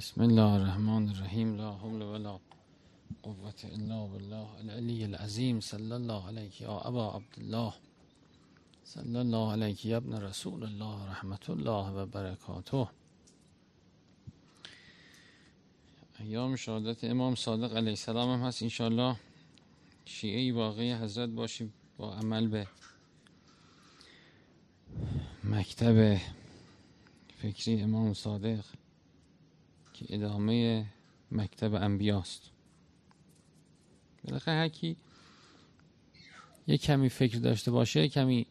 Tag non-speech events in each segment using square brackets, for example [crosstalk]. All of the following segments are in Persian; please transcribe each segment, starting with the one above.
بسم الله الرحمن الرحیم. لا حول ولا قوة الا بالله العلی العظیم. صلی الله علیک یا ابا عبدالله. صلی الله علیک یا ابن رسول الله. رحمت الله و برکاته. ایام شهادت امام صادق علیه السلام هم هست انشالله شیعه واقعی حضرت باشیم با عمل به مکتب فکری امام صادق. ادامه مکتب انبیاست. بالاخره هرکی یه کمی فکر داشته باشه کمی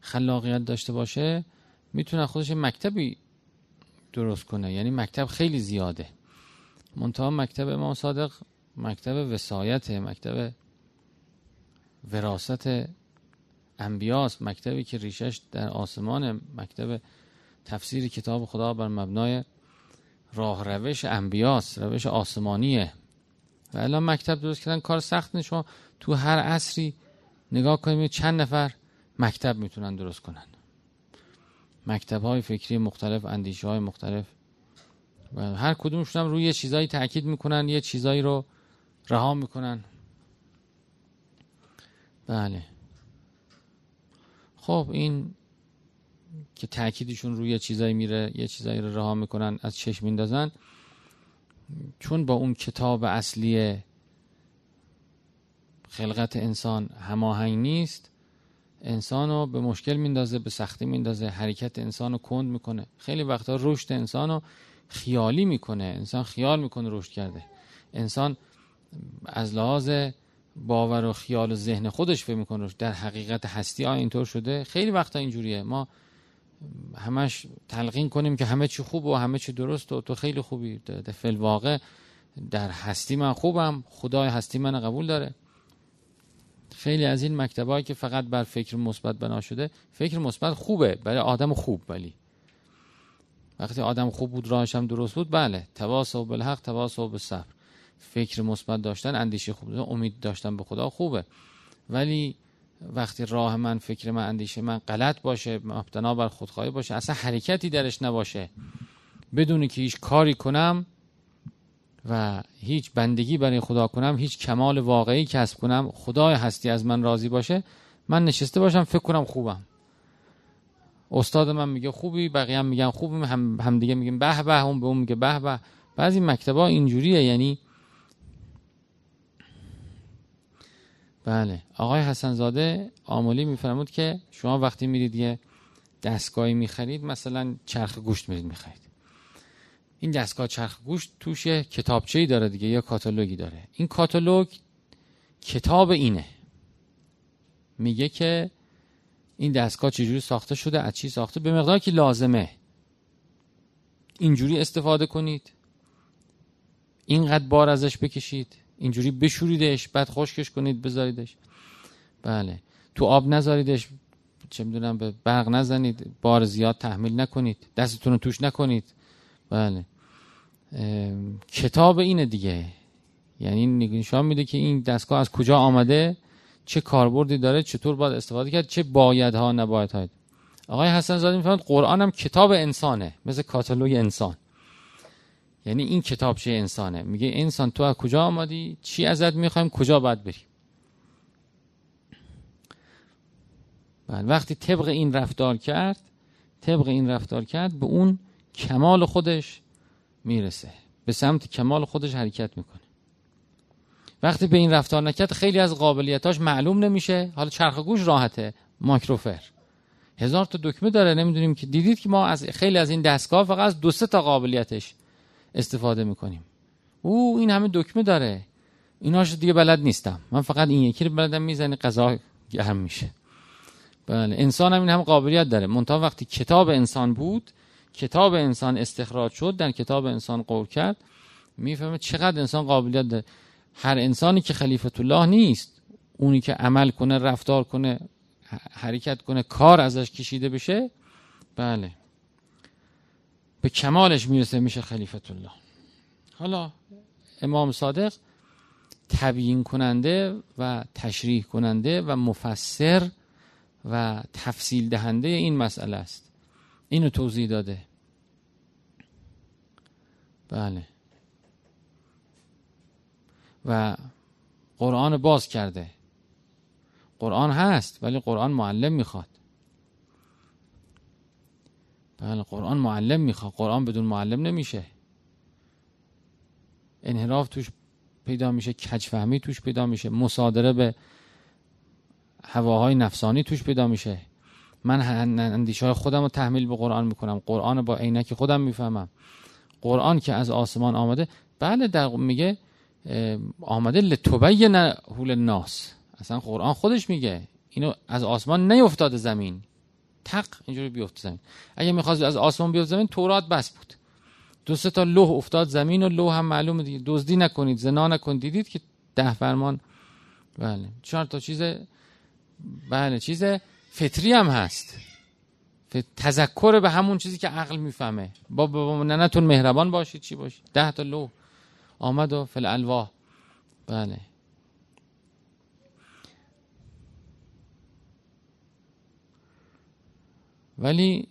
خلاقیت داشته باشه می‌تونه خودش مکتبی درست کنه. یعنی مکتب خیلی زیاده. منتها مکتب امام صادق مکتب وسایت مکتب وراست انبیاست. مکتبی که ریشش در آسمان مکتب تفسیر کتاب خدا بر مبنای راه روش انبیاست روش آسمانیه. و الان مکتب درست کردن کار سخت نیست. شما تو هر عصری نگاه کنید چند نفر مکتب می‌تونن درست کنن. مکتب های فکری مختلف اندیشه های مختلف. و هر کدومشون هم روی یه چیزایی تاکید می‌کنن یه چیزایی رو رها می‌کنن. بله. خب این که تاکیدشون روی چیزایی میره یه چیزایی رو رها می‌کنن از چشم میندازن. چون با اون کتاب اصلی خلقت انسان هماهنگ نیست انسان رو به مشکل میندازه به سختی میندازه حرکت انسان رو کند می‌کنه. خیلی وقتا رشد انسان رو خیالی می‌کنه انسان خیال می‌کنه رشد کرده. انسان از لحاظ باور و خیال و ذهن خودش فکر می‌کنه در حقیقت هستی آیا اینطور شده. خیلی وقتا اینجوریه. ما همش تلقین کنیم که همه چی خوب و همه چی درست و تو خیلی خوبی. در واقع در هستی من خوبم. خدای هستی من قبول داره. خیلی از این مکتبایی که فقط بر فکر مثبت بنا شده فکر مثبت خوبه برای آدم خوب ولی. وقتی آدم خوب بود راهش هم درست بود بله. تواصل بالحق تواصل بالصبر. فکر مثبت داشتن اندیشه خوب داشتن امید داشتن به خدا خوبه. ولی وقتی راه من فکر من اندیشه من غلط باشه مبتنا بر خودخواهی باشه اصلا حرکتی درش نباشه. بدون که هیچ کاری کنم و هیچ بندگی برای خدا کنم هیچ کمال واقعی کسب کنم خدای هستی از من راضی باشه من نشسته باشم فکر کنم خوبم. استاد من میگه خوبی بقیه هم میگن خوبیم هم, هم دیگه میگیم به به اون به اون میگه به به. بعضی مکتبا اینجوریه یعنی بله. آقای حسن زاده آمولی میفرمود که شما وقتی میرید یه دستگاهی می‌خرید مثلا چرخ گوشت میرید می‌خرید. این دستگاه چرخ گوشت توش کتابچه‌ای داره دیگه یا کاتالوگی داره. این کاتالوگ کتاب اینه. میگه که این دستگاه چجوری ساخته شده از چی ساخته؟ به مقداری که لازمه. اینجوری استفاده کنید. اینقدر بار ازش بکشید. اینجوری بشوریدش بعد خشکش کنید بذاریدش. بله. تو آب نذاریدش چه می‌دونم به برق نزنید بار زیاد تحمیل نکنید دستتون رو توش نکنید. بله. کتاب اینه دیگه. یعنی نشان میده که این دستگاه از کجا آمده چه کاربردی داره چطور باید استفاده کرد چه بایدها نبایدها آقای حسن زاده می‌فهمد قرآن هم کتاب انسانه مثل کاتالوگ انسان. یعنی این کتابچه انسانه؟ میگه انسان تو از کجا آمدی؟ چی ازت می‌خوایم؟ کجا باید بری بعد وقتی طبق این رفتار کرد طبق این رفتار کرد به اون کمال خودش می‌رسه. به سمت کمال خودش حرکت می‌کنه. وقتی به این رفتار نکرد خیلی از قابلیتاش معلوم نمیشه. حالا چرخ گوش راحته. ماکروفر هزار تا دکمه داره. نمی‌دونیم که دیدید که ما از خیلی از این دستگاه فقط از دو سه تا قابلیتش استفاده می‌کنیم. او این همه دکمه داره. ایناش دیگه بلد نیستم. من فقط این یکی رو بلدم می‌زنی غذا گرم میشه. بله انسان هم این هم قابلیت داره. منتها وقتی کتاب انسان بود کتاب انسان استخراج شد در کتاب انسان قول کرد می‌فهمه چقدر انسان قابلیت داره. هر انسانی که خلیفت الله نیست اونی که عمل کنه رفتار کنه حرکت کنه کار ازش کشیده بشه بله. به کمالش می‌رسه میشه خلیفت الله حالا امام صادق تبیین کننده و تشریح کننده و مفسر و تفصیل دهنده این مسئله است. اینو توضیح داده. بله. و قرآن باز کرده. قرآن هست ولی قرآن معلم می‌خواد. بله قرآن معلم می‌خواد. قرآن بدون معلم نمیشه. انحراف توش پیدا میشه کجفهمی توش پیدا میشه مصادره به هواهای نفسانی توش پیدا میشه. من اندیشه های خودم رو تحمیل به قرآن می‌کنم. قرآن با عینک خودم می‌فهمم. قرآن که از آسمان آمده بله در میگه آمده لتوبین هول ناس اصلا قرآن خودش میگه اینو از آسمان نیفتاده زمین. تق اینجوری بیفته زمین. اگه می‌خواست از آسمان بیفته زمین تورات بس بود. دو سه تا لوح افتاد زمین و لوح هم معلومه دیگه. دزدی نکنید زنا نکنید. دیدید که ده فرمان. بله. چهار تا چیز بله چیز فطری هم هست. تذکر به همون چیزی که عقل می‌فهمه. با, با ننتون مهربان باشید چی باشید؟ ده تا لوح آمد و فل بله. ولی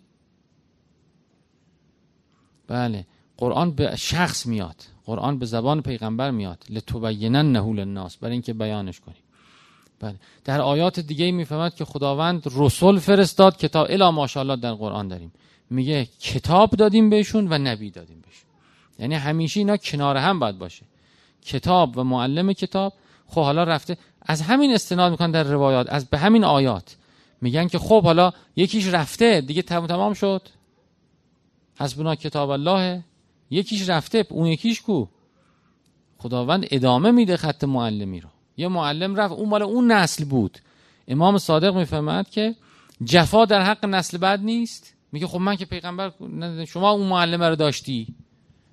بله قرآن به شخص میاد قرآن به زبان پیغمبر میاد. لتبینن نهول الناس برای اینکه بیانش کنیم. بله در آیات دیگه می‌فهمد که خداوند رسول فرستاد کتاب الا ماشاءالله در قرآن داریم. میگه کتاب دادیم بهشون و نبی دادیم بهشون. یعنی همیشه اینا کنار هم باید باشه. کتاب و معلم کتاب. خب حالا رفته از همین استناد می‌کنن در روایات از به همین آیات. میگن که خب حالا یکیش رفته دیگه تمام شد. حسبنا کتاب الله یکیش رفته اون یکیش کو؟ خداوند ادامه میده خط معلمی رو. یه معلم رفت اون مال اون نسل بود. امام صادق می‌فهمد که جفا در حق نسل بعد نیست. میگه خب من که پیغمبر شما اون معلمه رو داشتی.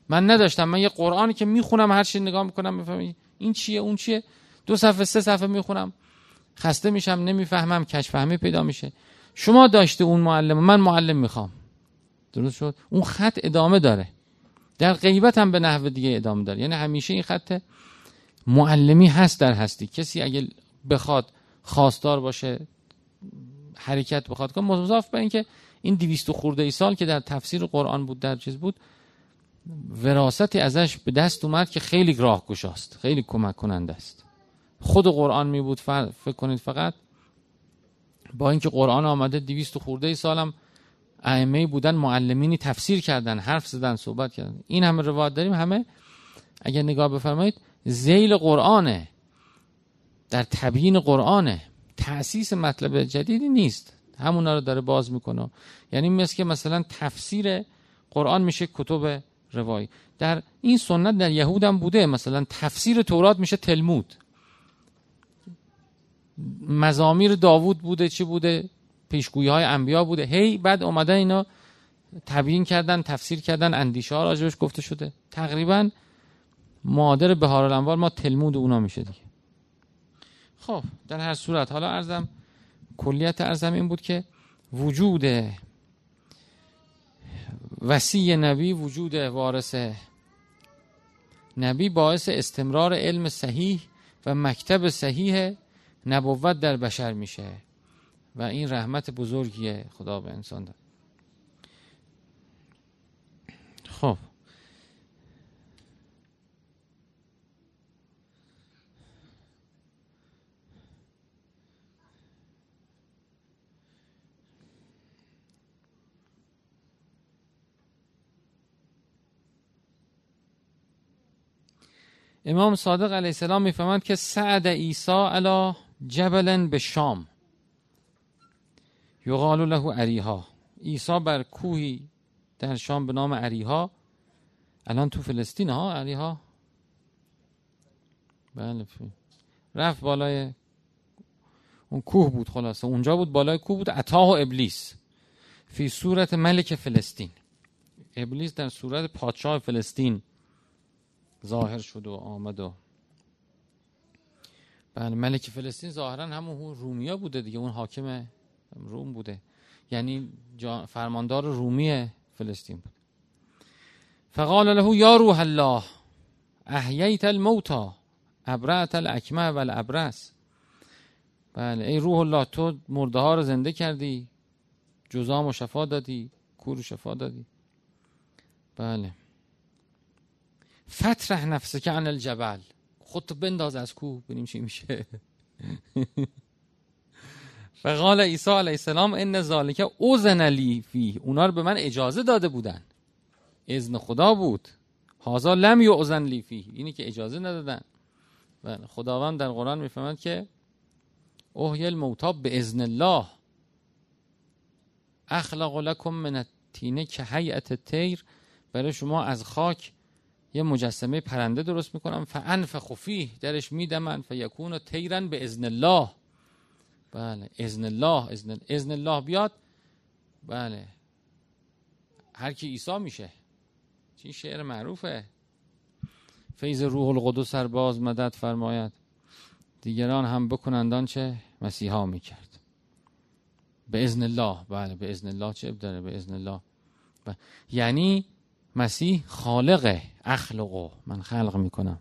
من نداشتم من یه قرآنی که می‌خونم هر چی نگاه می‌کنم می‌فهمم این چیه؟ اون چیه؟ دو صفحه سه صفحه می‌خونم. خسته میشم نمی‌فهمم کش فهمی پیدا میشه. شما داشته اون معلم من معلم می‌خوام. درست شد؟ اون خط ادامه داره. در غیبت هم به نحو دیگه ادامه داره. یعنی همیشه این خط معلمی هست در هستی. کسی اگه بخواد خواستار باشه حرکت بخواد کنه مضاف به اینکه این دویست خورده ای سال که در تفسیر قرآن بود در چیز بود وراستی ازش به دست اومد که خیلی راه گشاست خیلی کمک کننده است. خود قرآن می بود فکر کنید فقط. با اینکه قرآن آمده دویست خورده سالم ائمه بودن معلمینی تفسیر کردن حرف زدن صحبت کردن. این همه روایت داریم همه. اگر نگاه بفرمایید زیل قرآنه. در تبیین قرآنه. تأسیس مطلب جدیدی نیست. همونا رو داره باز می‌کنه. یعنی مثل که مثلا تفسیر قرآن میشه کتب روایی. در این سنت در یهود بوده. مثلا تفسیر تورات میشه تلمود. مزامیر داوود بوده چی بوده؟ پیشگویی های انبیا بوده. هی بعد اومدن اینا تبیین کردن تفسیر کردن اندیشه ها راجبش گفته شده. تقریبا مادر بهار الانوار ما تلمود اونا میشه دیگه. خب در هر صورت حالا ارزم کلیت ارزم این بود که وجود وسیع نبی وجود وارث نبی باعث استمرار علم صحیح و مکتب صحیح نبوت در بشر میشه. و این رحمت بزرگیه خدا به انسان داد خب. امام صادق علیه السلام می‌فهمند که سعد عیسی علی جبل به شام. یقال له عریها. عیسی بر کوهی در شام به نام عریها. الان تو فلسطین ها عریها. بله. رفت بالای اون کوه بود خلاصه. اونجا بود بالای کوه بود. اتاه و ابلیس. فی صورت ملک فلسطین. ابلیس در صورت پادشاه فلسطین ظاهر شد و آمد و بله ملک فلسطین ظاهرا همون رومیا بوده دیگه اون حاکم روم بوده. یعنی فرماندار رومی فلسطین بود. فقال له یا روح الله احییت الموتا ابرعت الاکمه و بله ای روح الله تو مرده ها رو زنده کردی جزام و شفا دادی کور و شفا دادی. بله. فترح نفسه که عن الجبل. خودتو بنداز از کوه ببینیم چی میشه. [laughs] فقال عیسی علیه السلام ان ذالک اوزن لی فی اونا رو به من اجازه داده بودن. اذن خدا بود. هازا لم یعزن لی فی اینی که اجازه ندادن. و بله، خداوند در قرآن می‌فهمد که اوهی الموتا به اذن الله. اخلق لکم من التینه که هیئت تیر برای شما از خاک یه مجسمه پرنده درست می‌کنم. فانفخ فیه. درش میدمن. فیکون تیرن به اذن الله. بله اذن الله. اذن, اذن الله بیاد. بله. هر کی عیسی میشه. چی شعر معروفه. فیض روح القدس سر باز مدد فرماید. دیگران هم بکنندان چه؟ مسیحا می‌کرد. به اذن الله. بله به اذن الله چه داره؟ به اذن الله. بله. یعنی مسیح خالقه اخلقو من خلق می‌کنم.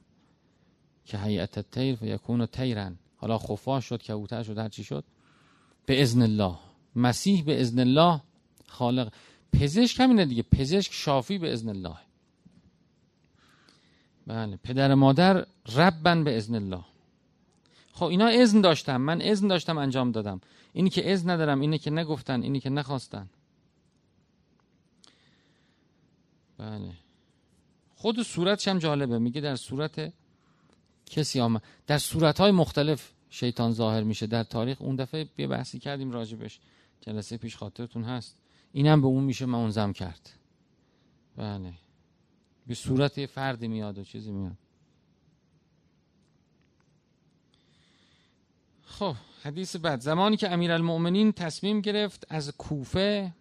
که حیعت تیر و یکون تیرن حالا خفاش شد کبوتر شد هر چی شد. به اذن الله. مسیح به اذن الله خالق. پزشک همینه دیگه. پزشک شافی به اذن الله. بله پدر مادر ربن به اذن الله. خب اینا اذن داشتم من اذن داشتم انجام دادم. اینی که اذن ندارم اینی که نگفتن اینی که نخواستن. بله. خود صورتش هم جالبه. میگه در صورت کسی آمد. در صورت های مختلف شیطان ظاهر میشه. در تاریخ اون دفعه یه بحثی کردیم راجبش. جلسه پیش خاطرتون هست. اینم به اون میشه. منظم کرد. بله. به صورت یه فردی میاد و چیزی میاد. خب حدیث بعد. زمانی که امیرالمؤمنین تصمیم گرفت از کوفه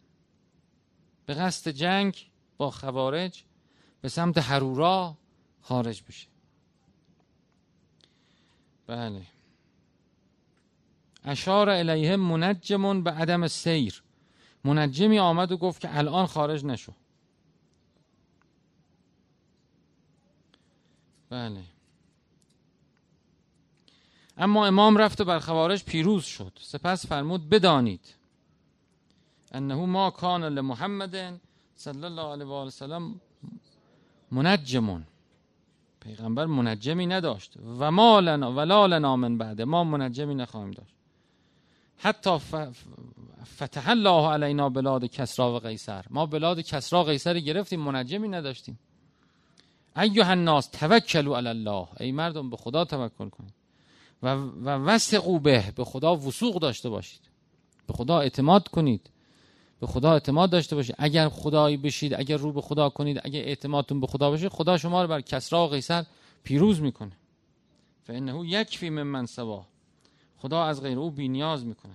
به قصد جنگ با خوارج به سمت حرورا خارج بشه. بله. اشار الیه منجمون به عدم سیر. منجمی آمد و گفت که الان خارج نشو. بله. اما امام رفت و بر خوارج پیروز شد. سپس فرمود بدانید. انه ما کان لمحمد صلی الله علیه و آله منجمون. پیغمبر منجمی نداشت. و ما لنا ولا لنا من بعد ما منجمی نخواهیم داشت. حتی فتح الله علینا بلاد کسرا و قیصر. ما بلاد کسرا قیصر گرفتیم منجمی نداشتیم. ایها الناس توکلوا علی الله. ای مردم به خدا توکل کنید. و و وثقوا به به خدا وسوق داشته باشید. به خدا اعتماد کنید. به خدا اعتماد داشته باشید اگر خدایی بشید اگر رو به خدا کنید اگر اعتمادتون به خدا باشه خدا شما رو بر کسرا و قیصر پیروز می‌کنه. فانه یکفی من من سوا. خدا از غیر او بینیاز می‌کنه.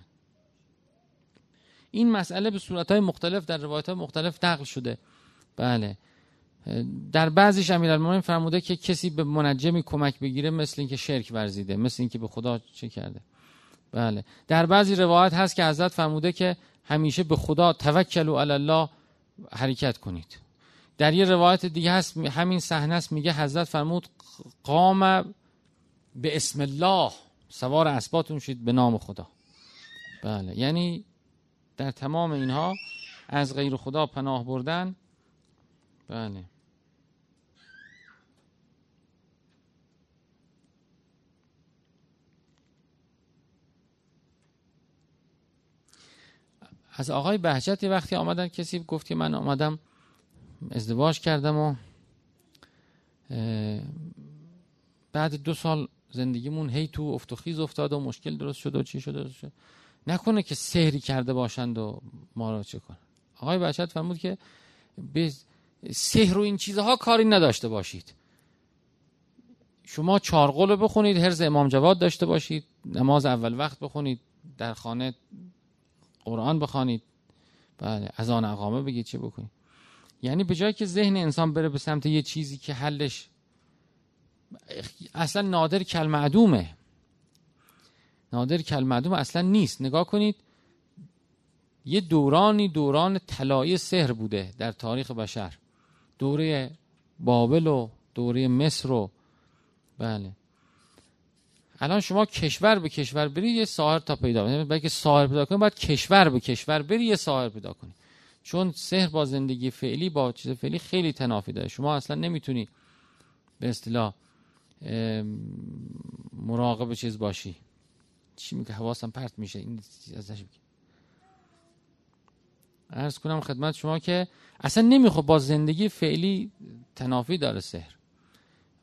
این مسئله به صورتهای مختلف در روایت مختلف نقل شده. بله. در بعضیش امیرالمومنین فرموده که کسی به منجمی کمک بگیره مثل اینکه شرک ورزیده مثل اینکه به خدا چه کرده. بله. در بعضی روایت هست که حضرت فرموده که همیشه به خدا توکل علی الله حرکت کنید. در یه روایت دیگه هست همین صحنه است میگه حضرت فرمود قام به اسم الله. سوار اسباتون شید به نام خدا. بله یعنی در تمام اینها از غیر خدا پناه بردن. بله. از آقای بهجت وقتی آمدن کسی گفت که من آمدم ازدواج کردم و بعد دو سال زندگیمون هی تو افت و خیز افتاد و مشکل درست شد و چی شده شد. نکنه که سهری کرده باشند و ما را چه آقای بهجت فرمود که به سحر و این چیزها کاری نداشته باشید. شما چارقل بخونید هرز امام جواد داشته باشید نماز اول وقت بخونید در خانه قرآن بخوانید. بله از آن اقامه بگید چه بکنید. یعنی به جایی که ذهن انسان بره به سمت یه چیزی که حلش اصلا نادر کل معدومه. نادر کل معدوم اصلا نیست. نگاه کنید یه دورانی دوران طلایی سحر بوده در تاریخ بشر. دوره بابل و دوره مصر و بله. الان شما کشور به کشور بری یه ساحر تا پیدا کنید. بلکه ساحر پیدا کنید باید کشور به کشور بری یه ساحر پیدا کنی چون سحر با زندگی فعلی با چیز فعلی خیلی تنافی داره. شما اصلا نمی‌تونی به اصطلاح مراقب چیز باشی. چی میگه؟ حواسم پرت میشه. این ازش ارز کنم خدمت شما که اصلا نمی‌خواد با زندگی فعلی تنافی داره سحر.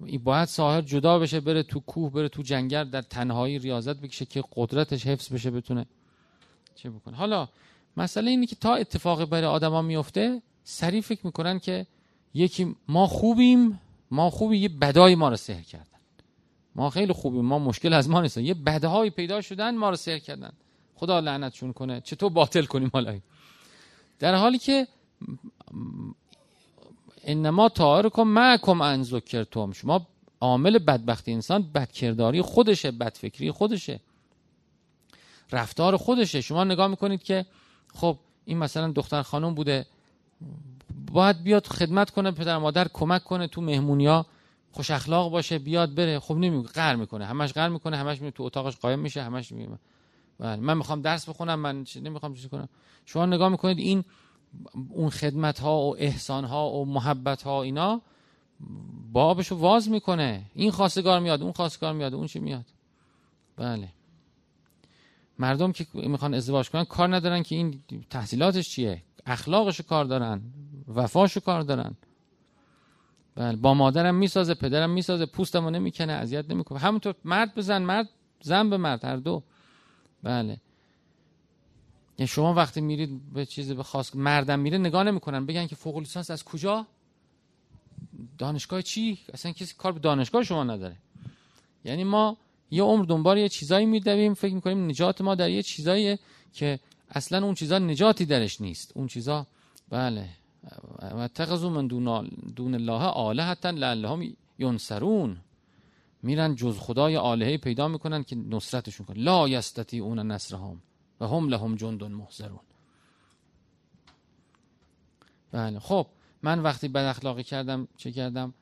باید ساحر جدا بشه بره تو کوه بره تو جنگل در تنهایی ریاضت بکشه که قدرتش حفظ بشه بتونه چه بکنه. حالا مسئله اینه که تا اتفاقی برای آدما میفته سریع فکر می‌کنن که یکی ما خوبیم ما خوبی یه بدای ما رو سحر کردن. ما خیلی خوبیم ما مشکل از ما نیست. یه بدهایی پیدا شدن ما رو سحر کردن. خدا لعنتشون کنه. چطور باطل کنیم حالا؟ در حالی که انما طائرکم معکم ان ذکرتم. شما عامل بدبختی انسان بدکرداری خودشه بدفکری خودشه. رفتار خودشه. شما نگاه می‌کنید که خب این مثلا دختر خانم بوده. باید بیاد خدمت کنه پدر مادر کمک کنه تو مهمونیا. خوش اخلاق باشه بیاد بره. خب نمی قهر می‌کنه. همش قهر می‌کنه همش می تو اتاقش قایم میشه همش می بله. من می‌خوام درس بخونم من نمی‌خوام چیزی کنم. شما نگاه می‌کنید این اون خدمت ها و احسان ها و محبت ها اینا بابشو واز می‌کنه. این خواستگار میاد اون خواستگار میاد اون چی میاد. بله. مردم که می‌خوان ازدواج کنن کار ندارن که این تحصیلاتش چیه؟ اخلاقشو کار دارن وفاشو کار دارن. بله. با مادرم می‌سازه پدرم می‌سازه پوستمو نمی‌کنه اذیت نمی‌کنه. همونطور مرد بزن مرد زن به مرد هر دو. بله. یعنی شما وقتی میرید به چیزی به خاص مردم میره نگاه نمی‌کنن. بگن که فوق لیسانس از کجا؟ دانشگاه چی؟ اصلا کسی کار به دانشگاه شما نداره. یعنی ما یه عمر دنبال یه چیزایی میدویم فکر می‌کنیم نجات ما در یه چیزایی که اصلا اون چیزا نجاتی درش نیست. اون چیزا بله. و تخذو من دون, دون الله آله حتی لعلهم ینصرون. میرن جز خدای آلهه پیدا می‌کنن که نصرتشون کن لا یستتی اون نصرهم. و هم لهم جند محضرون. بله خب من وقتی بد اخلاقی کردم چه کردم؟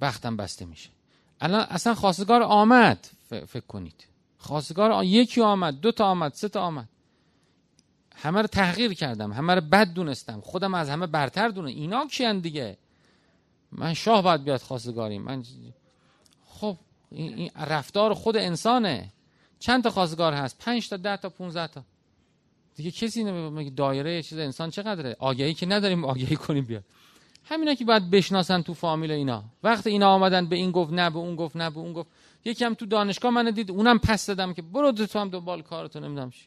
بختم بسته میشه. الان اصلا خواستگار آمد فکر کنید. خواستگار یکی آمد دو تا آمد سه تا آمد. همه رو تحقیر کردم همه رو بد دونستم. خودم از همه برتر دونه اینا کیان دیگه؟ من شاه باید بیاد خواستگاری من خب این رفتار خود انسانه. چند تا خواستگار هست؟ پنج تا ده تا 15 تا. دیگه کسی نمیگه دایره چیز انسان چقدره؟ آگهی که نداریم آگهی کنیم بیاد. همینا که باید بشناسن تو فامیل اینا. وقتی اینا آمدن به این گفت نه به اون گفت نه به اون گفت. یکم تو دانشگاه من دید اونم پس دادم که برو تو هم دنبال کارتو نمی‌دونم چی.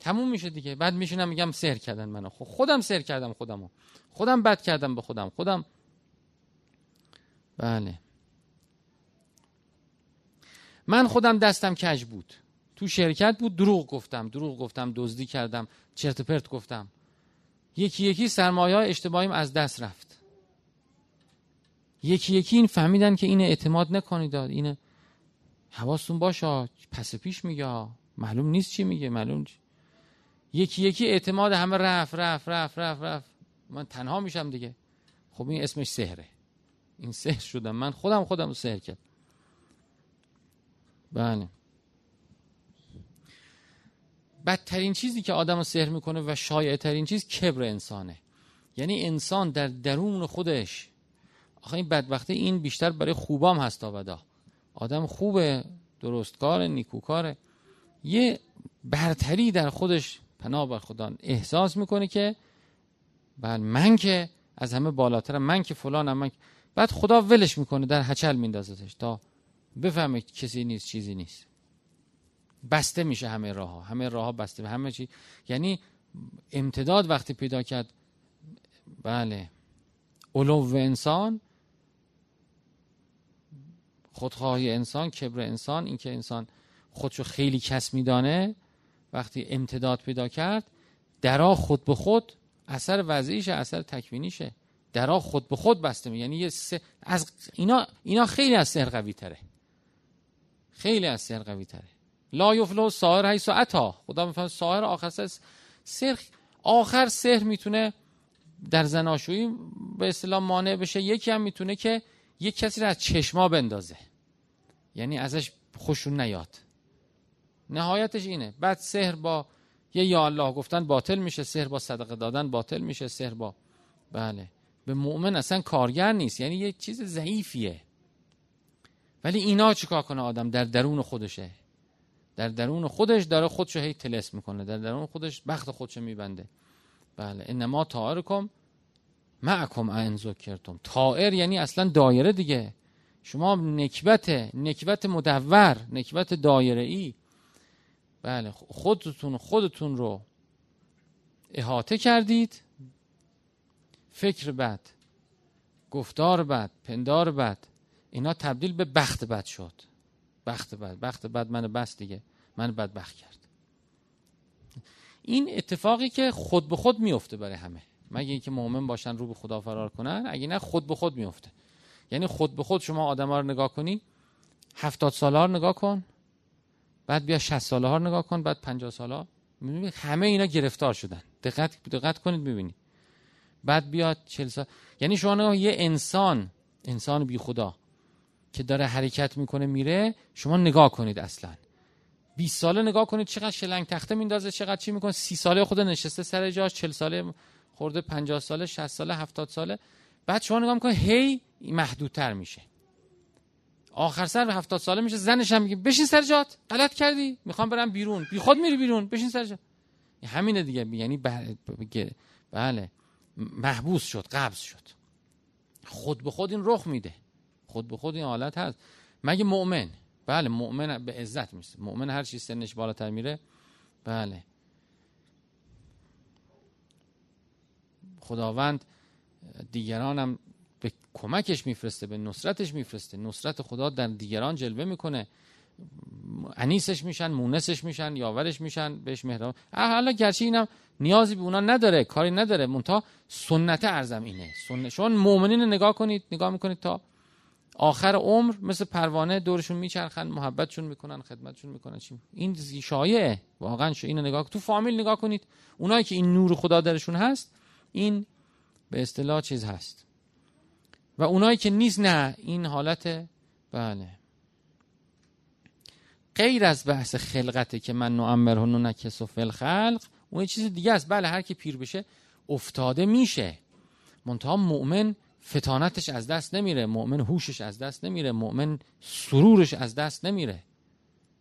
تموم میشه دیگه. بعد میشینم میگم سر کردن منو. خب خودم سر کردم خودمو. خودم بد کردم به خودم. خودم بله. من خودم دستم کج بود. تو شرکت بود دروغ گفتم. دروغ گفتم دزدی کردم چرت پرت گفتم. یکی یکی سرمایه اشتباهیم از دست رفت. یکی یکی این فهمیدن که این اعتماد نکنید. این حواستون باشه. پس پیش میگه. معلوم نیست چی میگه. معلوم چی. یکی یکی اعتماد همه رفت رفت رفت رفت رفت. من تنها میشم دیگه. خب این اسمش سهره این سهر شدم. من خودم خودم سهر کرد بله. بدترین چیزی که آدم رو سهر می‌کنه و شایع ترین چیز کبر انسانه. یعنی انسان در درون خودش. آخه این بدبختی این بیشتر برای خوبام هست آبدا. آدم خوبه درستکار نیکوکاره. یه برتری در خودش پناه بر خدا احساس می‌کنه که بل من که از همه بالاترم من که فلانم من بعد خدا ولش می‌کنه در هچل میندازتش تا بفهمه کسی نیست چیزی نیست. بسته میشه همه راه ها همه راه ها بسته همه چی. یعنی امتداد وقتی پیدا کرد بله. علو انسان خودخواهی انسان کبر انسان اینکه انسان خودشو خیلی کس میدانه وقتی امتداد پیدا کرد درا خود به خود اثر وضعیشه اثر تکوینیشه. درا خود به خود بسته می یعنی یه از اینا اینا خیلی از سحر قوی تره. خیلی از سحر قوی تره. لا یفلو ساهر هی ساعتا خدا می‌فهمه ساهر آخر سحر آخر سحر می‌تونه در زناشویی به اصطلاح مانع بشه. یکی هم می‌تونه که یک کسی رو از چشما بندازه. یعنی ازش خوشون نیاد. نهایتش اینه. بعد سحر با یه یا الله گفتن باطل میشه. سحر با صدقه دادن باطل میشه. سحر با بله. به مؤمن اصلا کارگر نیست. یعنی یه چیز ضعیفیه. ولی اینا چیکار کنه آدم؟ در درون خودشه. در درون خودش داره خودشو هی تلس می‌کنه. در درون خودش بخت خودشو میبنده. بله. انما طائرکم معکم ان ذکرتم. طائر یعنی اصلا دایره دیگه. شما نکبت نکبت مدور نکبت دایره ای بله. خودتون خودتون رو احاطه کردید. فکر بد گفتار بد پندار بد. اینا تبدیل به بخت بد شد. بخت بد. بخت بد من بس دیگه. من بدبخت کرد. این اتفاقی که خود به خود میفته برای همه. مگه اینکه مؤمن باشن رو به خدا فرار کنن اگه نه خود به خود میفته یعنی خود به خود شما آدم ها رو نگاه کنی هفتاد ساله ها رو نگاه کن بعد بیا 60 ساله ها رو نگاه کن بعد 50 ساله ها. همه اینا گرفتار شدن. دقت دقت کنید ببینید بعد بیاد 40 سال. یعنی شما نگاه یه انسان انسان بی خدا که داره حرکت می‌کنه میره شما نگاه کنید اصلا. 20 ساله نگاه کنید چقدر شلنگ تخته میندازه چقدر چی می‌کنه. 30 ساله خود نشسته سر جاش 40 ساله خورده 50 ساله 60 ساله 70 ساله. بعد شما نگاه می‌کنید هی محدودتر میشه. آخر سر 70 ساله میشه زنش هم میگه بشین سر جات غلط کردی. می‌خوام برم بیرون. بی خود میری بیرون بشین سر جات همینه دیگه. یعنی بله. محبوس شد قبض شد. خود به خود این رخ میده. خود به خود این حالت هست. مگه مؤمن؟ بله مؤمن به عزت میشه مؤمن هر چیز سنش بالاتر میره. بله. خداوند دیگرانم به کمکش میفرسته به نصرتش میفرسته. نصرت خدا در دیگران جلوه می‌کنه. انیسش میشن مونسش میشن یاورش میشن بهش مهربان. حالا گرچه اینم نیازی به اونا نداره کاری نداره. مونتا سنت ارزم اینه. سنت شما مؤمنین نگاه کنید نگاه می‌کنید تا آخر عمر مثل پروانه دورشون میچرخن محبتشون می‌کنن خدمتشون می‌کنن. چی؟ این شایعه. واقعا شو اینو نگاه تو فامیل نگاه کنید. اونایی که این نور خدا درشون هست این به اصطلاح چیز هست. و اونایی که نیست نه. این حالت بله. غیر از بحث خلقته که من نعمره و نکس و خلق اون چیز دیگه است. بله هر کی پیر بشه افتاده میشه. منتها مؤمن فتانتش از دست نمیره مؤمن هوشش از دست نمیره مؤمن سرورش از دست نمیره.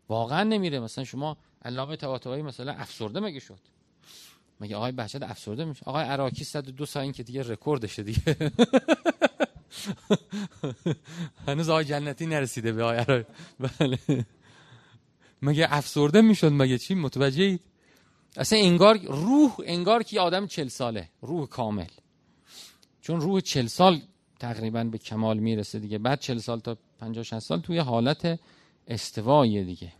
واقعا نمیره. مثلا شما علامه طباطبایی مثلا افسرده مگه شد؟ مگه آقای بهجت افسرده میشه؟ آقای عراقی 102 سال این که دیگه رکوردشه دیگه. [laughs] هنوز آقای جنتی نرسیده به آقای عراقی. بله. مگه افسرده می‌شد مگه چی؟ متوجه اید اصلا انگار روح انگار که آدم چل ساله. روح کامل. چون روح چل سال تقریبا به کمال می‌رسه دیگه. بعد چل سال تا 50 60 سال توی حالت استوایی دیگه.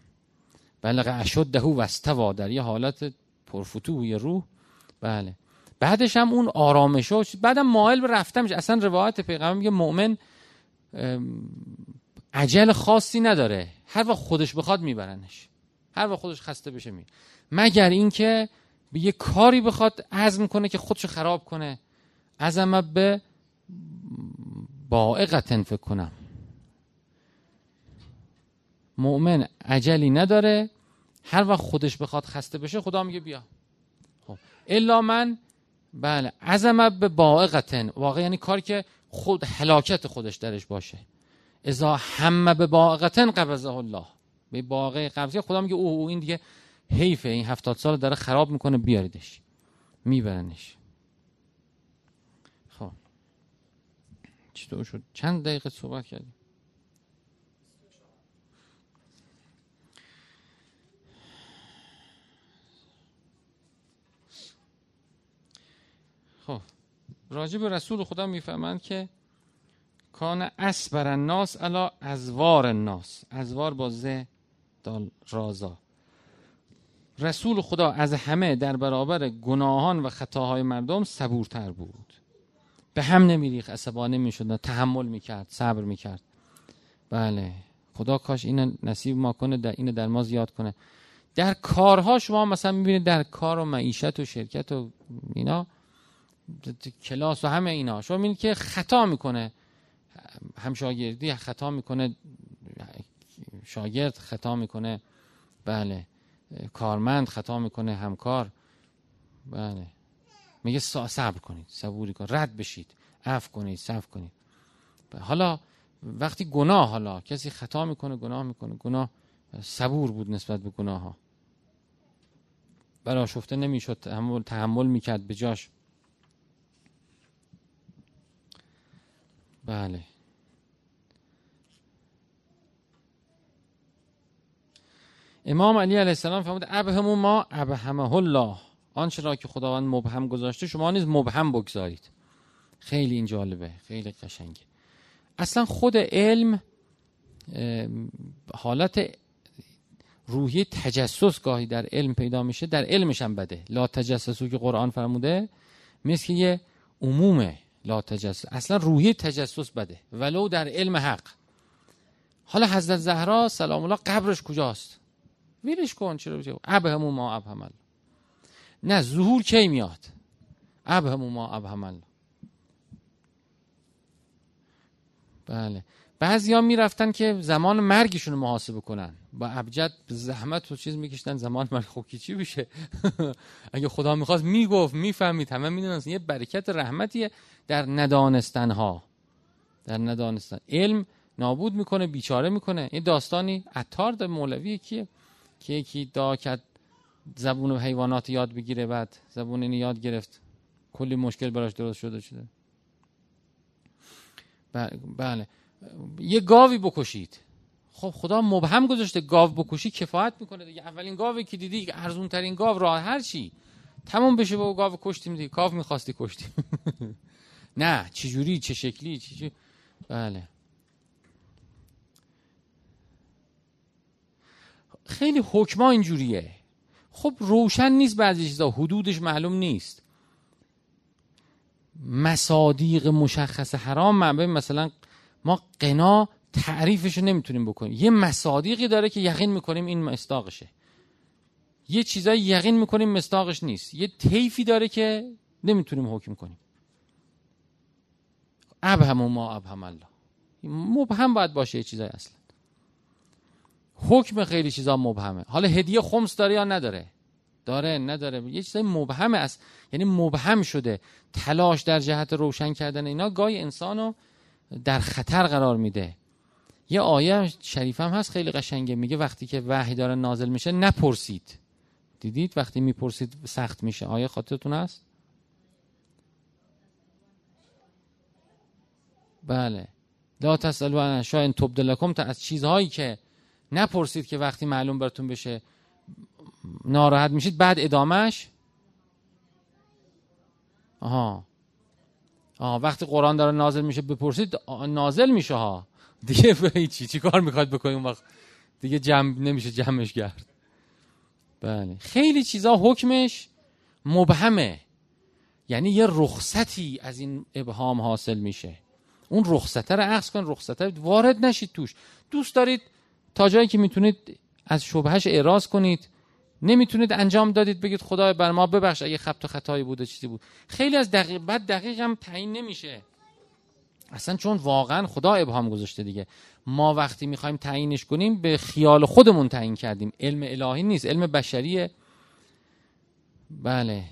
بلغ اشد دهو و استوا در یه حالت پرفتوی روح. بله. بعدش هم اون آرامش و بعدم مایل به رفتن میشه اصلا روایت پیغمبر میگه مؤمن عجل خاصی نداره. هر وقت خودش بخواد میبرنش. هر وقت خودش خسته بشه می. مگر اینکه به یه کاری بخواد عزم کنه که خودشو خراب کنه. عزم به بائقتن فکر کنم. مؤمن عجلی نداره. هر وقت خودش بخواد خسته بشه خدا میگه بیا. خب. الا من بله عزم به بائقتن واقعا یعنی کاری که خود حلاکت خودش درش باشه. ازا همه به باقتن قبضه الله. به باقه قبضه خدا میگه او, او این دیگه حیفه. این هفتاد سال داره خراب می‌کنه بیاریدش. میبرنش. 22 شد. چند دقیقه صحبت کردیم؟ خب. راجع به رسول خدا می‌فهمند که کان اسبر الناس الا ازوار الناس. ازوار با ز دال رازا. رسول خدا از همه در برابر گناهان و خطاهای مردم صبورتر بود. به هم نمیریخ عصبانه می‌شد تحمل می‌کرد صبر می‌کرد. بله. خدا کاش این نصیب ما کنه در این در ما زیاد کنه. در کارها شما مثلا می‌بینید در کار و معیشت و شرکت و اینا کلاس و همه اینا. شما می‌بینید که خطا می‌کنه. هم شاگردی خطا می‌کنه شاگرد خطا می‌کنه. بله. کارمند خطا می‌کنه همکار. بله. میگه صبر کنید صبوری کن رد بشید عفو کنید صبر کنید. حالا وقتی گناه حالا کسی خطا می‌کنه گناه می‌کنه گناه صبور بود نسبت به گناه ها برای شفته نمی‌شد تحمل, تحمل می‌کرد به جاش. بله. امام علی علیه السلام فرمود ابهم ما ابهمه الله. آنچه را که خداوند مبهم گذاشته شما نیز مبهم بگذارید. خیلی این جالبه خیلی قشنگه. اصلا خود علم حالت روحی تجسس گاهی در علم پیدا میشه در علمش هم بده. لا تجسسو که قرآن فرموده مثل یه عمومه لا تجسس. اصلا روحی تجسس بده ولو در علم حق. حالا حضرت زهرا سلام الله قبرش کجاست؟ ویرش کن چرا؟ ابهمو ما ابهم نه ظهور کی میاد؟ ابهمو ما ابهم بله. بعضی ها می‌رفتن که زمان مرگشون رو محاسبه کنن. با ابجد زحمت و چیز میکشتن زمان مرگ. خب چی بشه [laughs] اگه خدا می‌خواست می‌گفت می‌فهمید. همه می‌دونست یه برکت رحمتیه در ندانستن ها در ندانستن. علم نابود می‌کنه بیچاره می‌کنه. این داستانی عطار مولوی کیه؟ که یکی دا کرد زبون حیوانات یاد بگیره بعد زبون اینو یاد گرفت. کلی مشکل براش درست شده شده. بله. یه گاوی بکشید. خب خدا مبهم گذاشته گاو بکشی کفایت می‌کنه دیگه. اولین گاوی که دیدی ارزون ترین گاو راه هر چی. تمام بشه با گاو کشتیم دیگه. گاو می‌خواستی کشتیم [laughs] نه چجوری چه شکلی چه. بله. خیلی حکما اینجوریه. خب روشن نیست بعضی چیزا حدودش معلوم نیست. مصادیق مشخص حرام معبه مثلا ما قنا تعریفش رو نمی‌تونیم بکنیم. یه مصادیقی داره که یقین می‌کنیم این مستاقشه یه چیزایی یقین می‌کنیم مستاقش نیست. یه طیفی داره که نمی‌تونیم حکم کنیم. ابهم ما ابهم الله مبهم باید باشه یه چیزای اصلا حکم خیلی چیزا مبهمه. حالا هدیه خمس داره یا نداره؟ داره نداره. یه چیزای مبهمه است. یعنی مبهم شده. تلاش در جهت روشن کردن اینا گای انسانو در خطر قرار میده. یه آیه شریف هم هست خیلی قشنگه. میگه وقتی که وحی داره نازل میشه نپرسید. دیدید؟ وقتی می‌پرسید سخت میشه. آیه خاطرتون هست؟ بله. لا تسالو عن اشیاء تبدلکم تا از چیزهایی که نپرسید که وقتی معلوم براتون بشه ناراحت میشید بعد ادامش آها. آها وقتی قرآن داره نازل میشه بپرسید نازل میشه ها. دیگه چی؟ چی کار می‌خواد بکنید اون وقت؟ دیگه جمع نمیشه جمعش کرد. بله. خیلی چیزا حکمش مبهمه. یعنی یه رخصتی از این ابهام حاصل میشه. اون رخصته رو عکس کن رخصته وارد نشید توش. دوست دارید تا جایی که می‌تونید از شبهش اعراض کنید. نمی‌تونید انجام دادید بگید خدای بر ما ببخش اگه خبت و خطایی بوده چیزی بود. خیلی از دقیق بعد دقیق هم تعیین نمیشه. اصلا چون واقعا خدا ابهام گذاشته دیگه. ما وقتی می‌خوایم تعیینش کنیم به خیال خودمون تعیین کردیم. علم الهی نیست علم بشریه. بله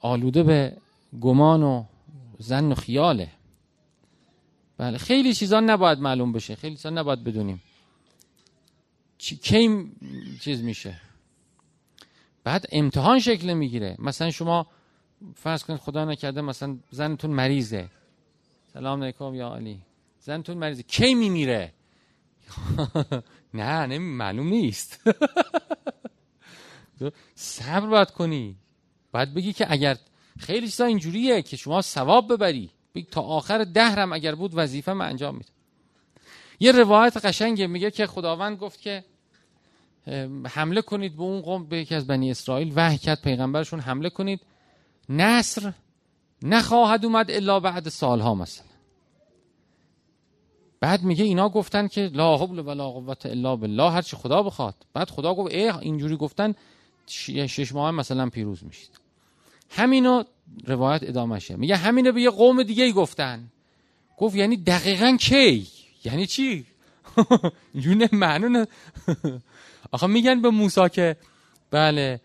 آلوده به گمان و زن و خیاله. بله خیلی چیزا نباید معلوم بشه خیلی چیزا نباید بدونیم. کی چیز میشه؟ بعد امتحان شکل می‌گیره. مثلا شما فرض کنید خدا نکرده مثلا زنتون مریضه. سلام علیکم یا علی. زنتون مریضه. کی میمیره؟ [laughs] نه نه معلوم نیست. [laughs] صبر باید کنی. باید بگی که اگر خیلی چیزا اینجوریه که شما ثواب ببری. تا آخر دهرم اگر بود وظیفه من انجام میده یه روایت قشنگه میگه که خداوند گفت که حمله کنید به اون قوم به یکی از بنی اسرائیل وحی پیغمبرشون حمله کنید. نصر نخواهد اومد الا بعد سالها مثلا. بعد میگه اینا گفتن که لا حول ولا قوت الا بالله هر چی خدا بخواد. بعد خدا گفت ای اینجوری گفتن شش ماه مثلا پیروز میشید. همینو روایت ادامهشه میگه همینو به یه قوم دیگه گفتن. گفت یعنی دقیقا کی؟ یعنی چی؟ [laughs] اینجوری معنی [laughs] آخه میگن به موسی که بله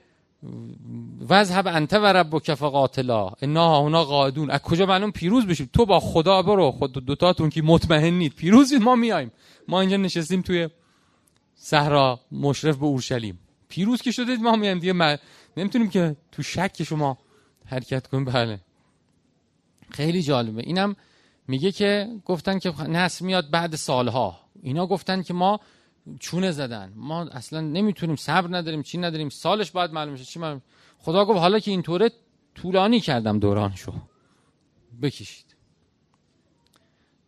وذهب انت و ربک فقاتلا انا اونا قادون از کجا معلوم؟ پیروز بشیم تو با خدا برو. خود دوتاتون که مطمئنید پیروز ما میایم. ما اینجا نشستیم توی صحرا مشرف به اورشلیم. پیروز که شدید ما میایم. دیگه نمی‌تونیم که تو شک شما حرکت کنیم. بله. خیلی جالبه. اینم میگه که گفتن که نصر میاد بعد سالها. اینا گفتن که ما چونه زدن. ما اصلا نمی‌تونیم صبر نداریم چی نداریم. سالش باید معلوم شه چی معلوم. خدا گفت حالا که اینطوره طولانی کردم دورانشو. بکشید.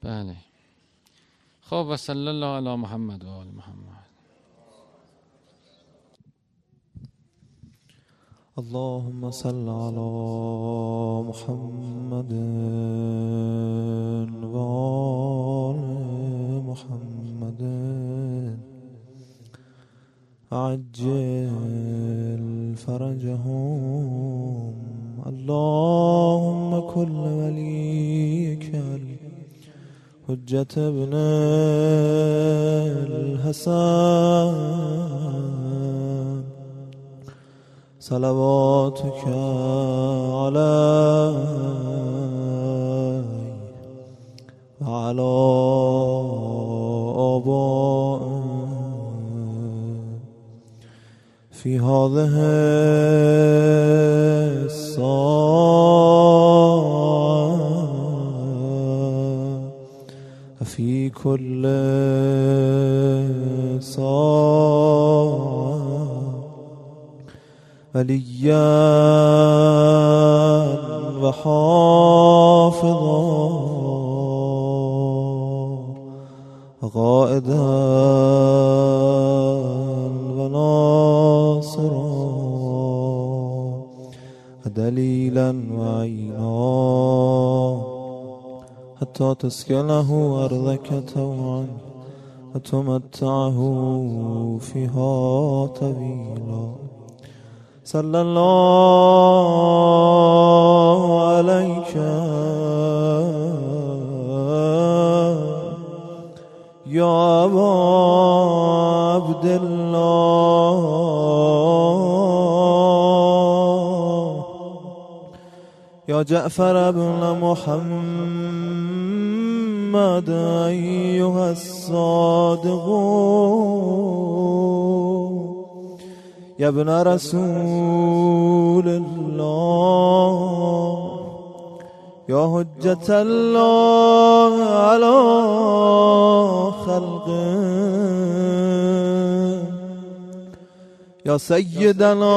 بله. خب و صلی الله علی محمد و آل محمد. اللهم صل على محمد وآل محمد. عجل فرجهم. اللهم كل وليك حجة ابن الحسن. صلواتك عليه وعلى آبائه في هذه الساعة في كل ساعة وليا وحافظا. قائدا ودليلا وعينا حتى تسكنه أرضك طوعا وتمتعه فيها طويلا صلى الله عليك يا أبا عبد الله جعفر بن محمد أيها الصادق. يا ابن رسول الله يا حجة الله على خلقه. يا سيدنا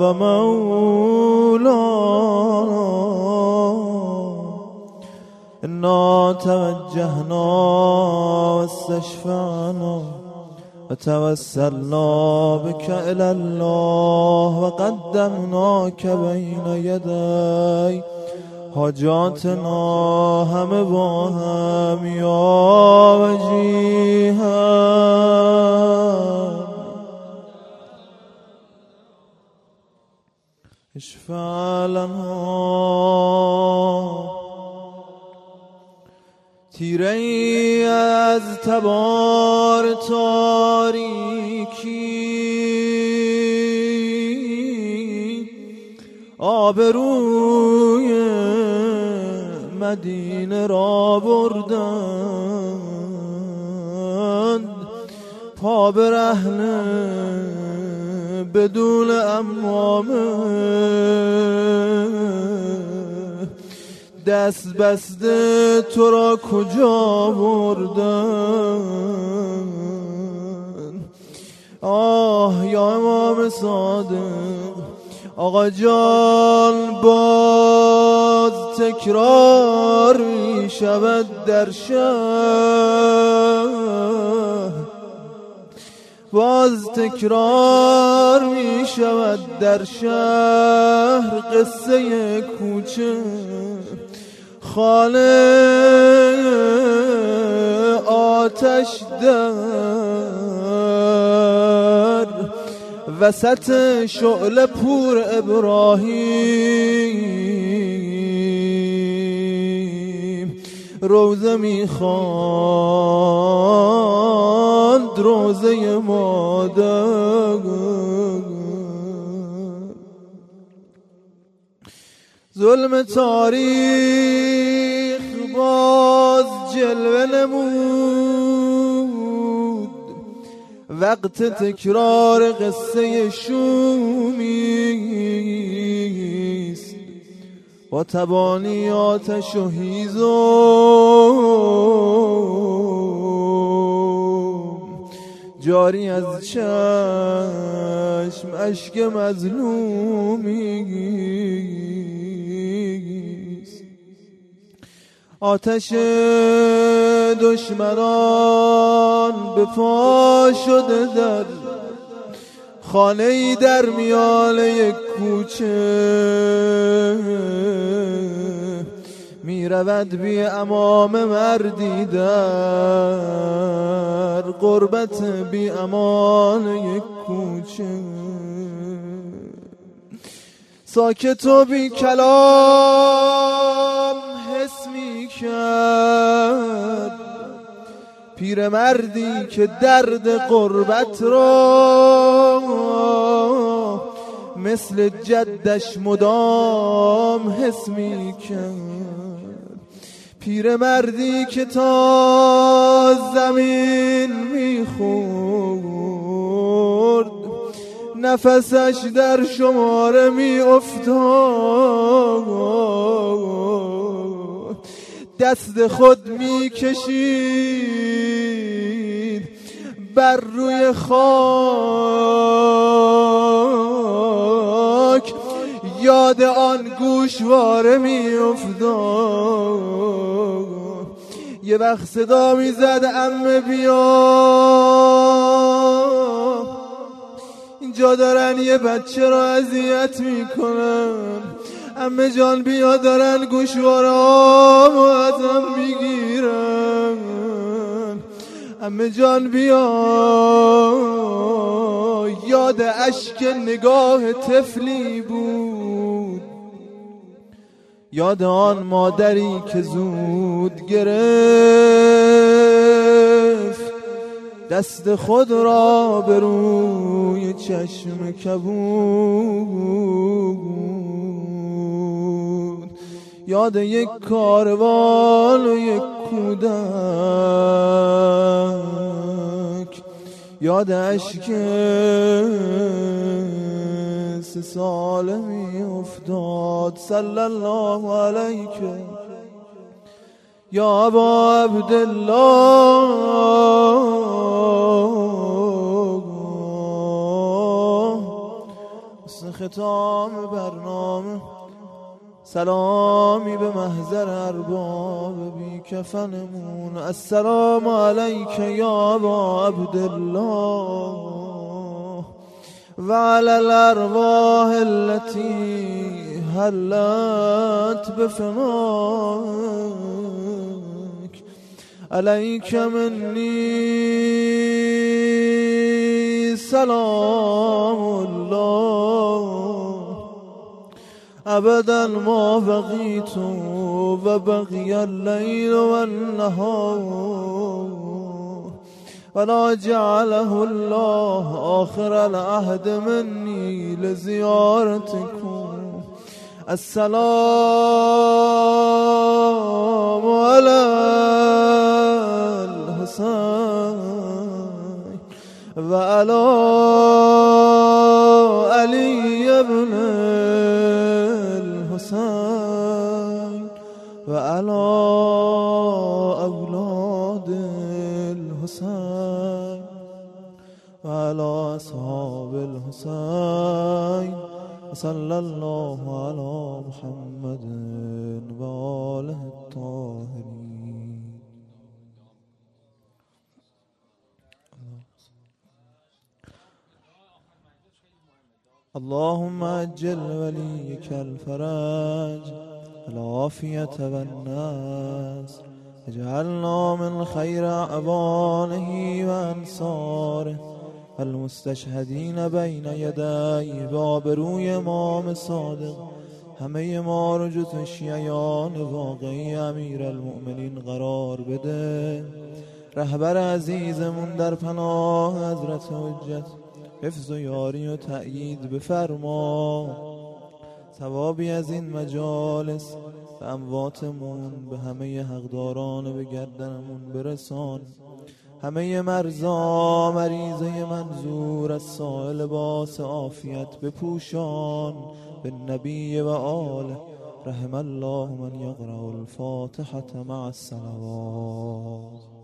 ومولانا. إنا توجهنا واستشفعنا وتوسلنا بك إلى الله وقدمناك بين يدي. حاجاتنا همه با هم یا وجیها اشفع لنا تیره از تبار تاریکی. آبروی مدینه را بردند. پا برهنه بدون امامه دست بسته تو را کجا بردن آه یا امام صادق آقا جان باز تکرار شود در شهر باز تکرار می شود در شهر قصه کوچه. خانه آتش در وسط شعله پور ابراهیم. روزه ماند روزه مادر. ظلم تاریخ باز جلوه نمود. وقت تکرار قصه شومی و با تبانی آتش و هیزم جاری از چشم اشک مظلومیست آتش دشمنان به پا شده در خانه در میان یک کوچه. می رود بی امام مردی در. قربت بی امان یک کوچه. ساکت و بی کلام حس می کرد پیرمردی که درد قربت را مثل جدش مدام حس می کرد پیرمردی که تا زمین می خورد نفسش در شماره می افتاد دست خود می کشید بر روی خاک. یاد آن گوشواره می افتاد وقت صدا می زد امه بیا. اینجا دارن یه بچه را اذیت می‌کنن. امه جان بیا دارن گوشواره ازم می‌گیرن. امه جان بیا. یاد اشک نگاه طفلی بود. یاد آن مادری که زود گرفت. دست خود را به روی چشم کبود. یاد یک کاروان و یک کودک. یاد عشق سه ساله می افتاد صلی الله علیک. یا ابا عبدالله. حسن ختام برنامه سلامی به محضر ارباب بی کفنمون. السلام علیک یا ابا عبدالله وعلى الأرواح التي هلت بفناك عليك مني سلام الله. أبدا ما بقيت وبقي الليل والنهار. ولا جعله الله آخر العهد مني لزيارتكم. السلام على الحسين وعلى علي بن الحسين وعلى أولاد الحسين وعلى أصحاب الحسين وصلى الله على محمد وآله الطاهرين. اللهم أجل وليك الفرج العافية والناس اجعلنا من خير أعوانه وأنصاره المستشهدین بین یدی به آبروی امام صادق همه ما رو جز شیعیان واقعی امیر المؤمنین قرار بده. رهبر عزیزمون در پناه حضرت حجت حفظ و یاری و تأیید بفرما. ثوابی از این مجالس به امواتمون به همه حقداران به گردنمون برسان. همه مرزا مریضه منظور از سائل لباس عافیت بپوشان. به نبی و آله رحم الله من یقرأ الفاتحة مع الصلوات.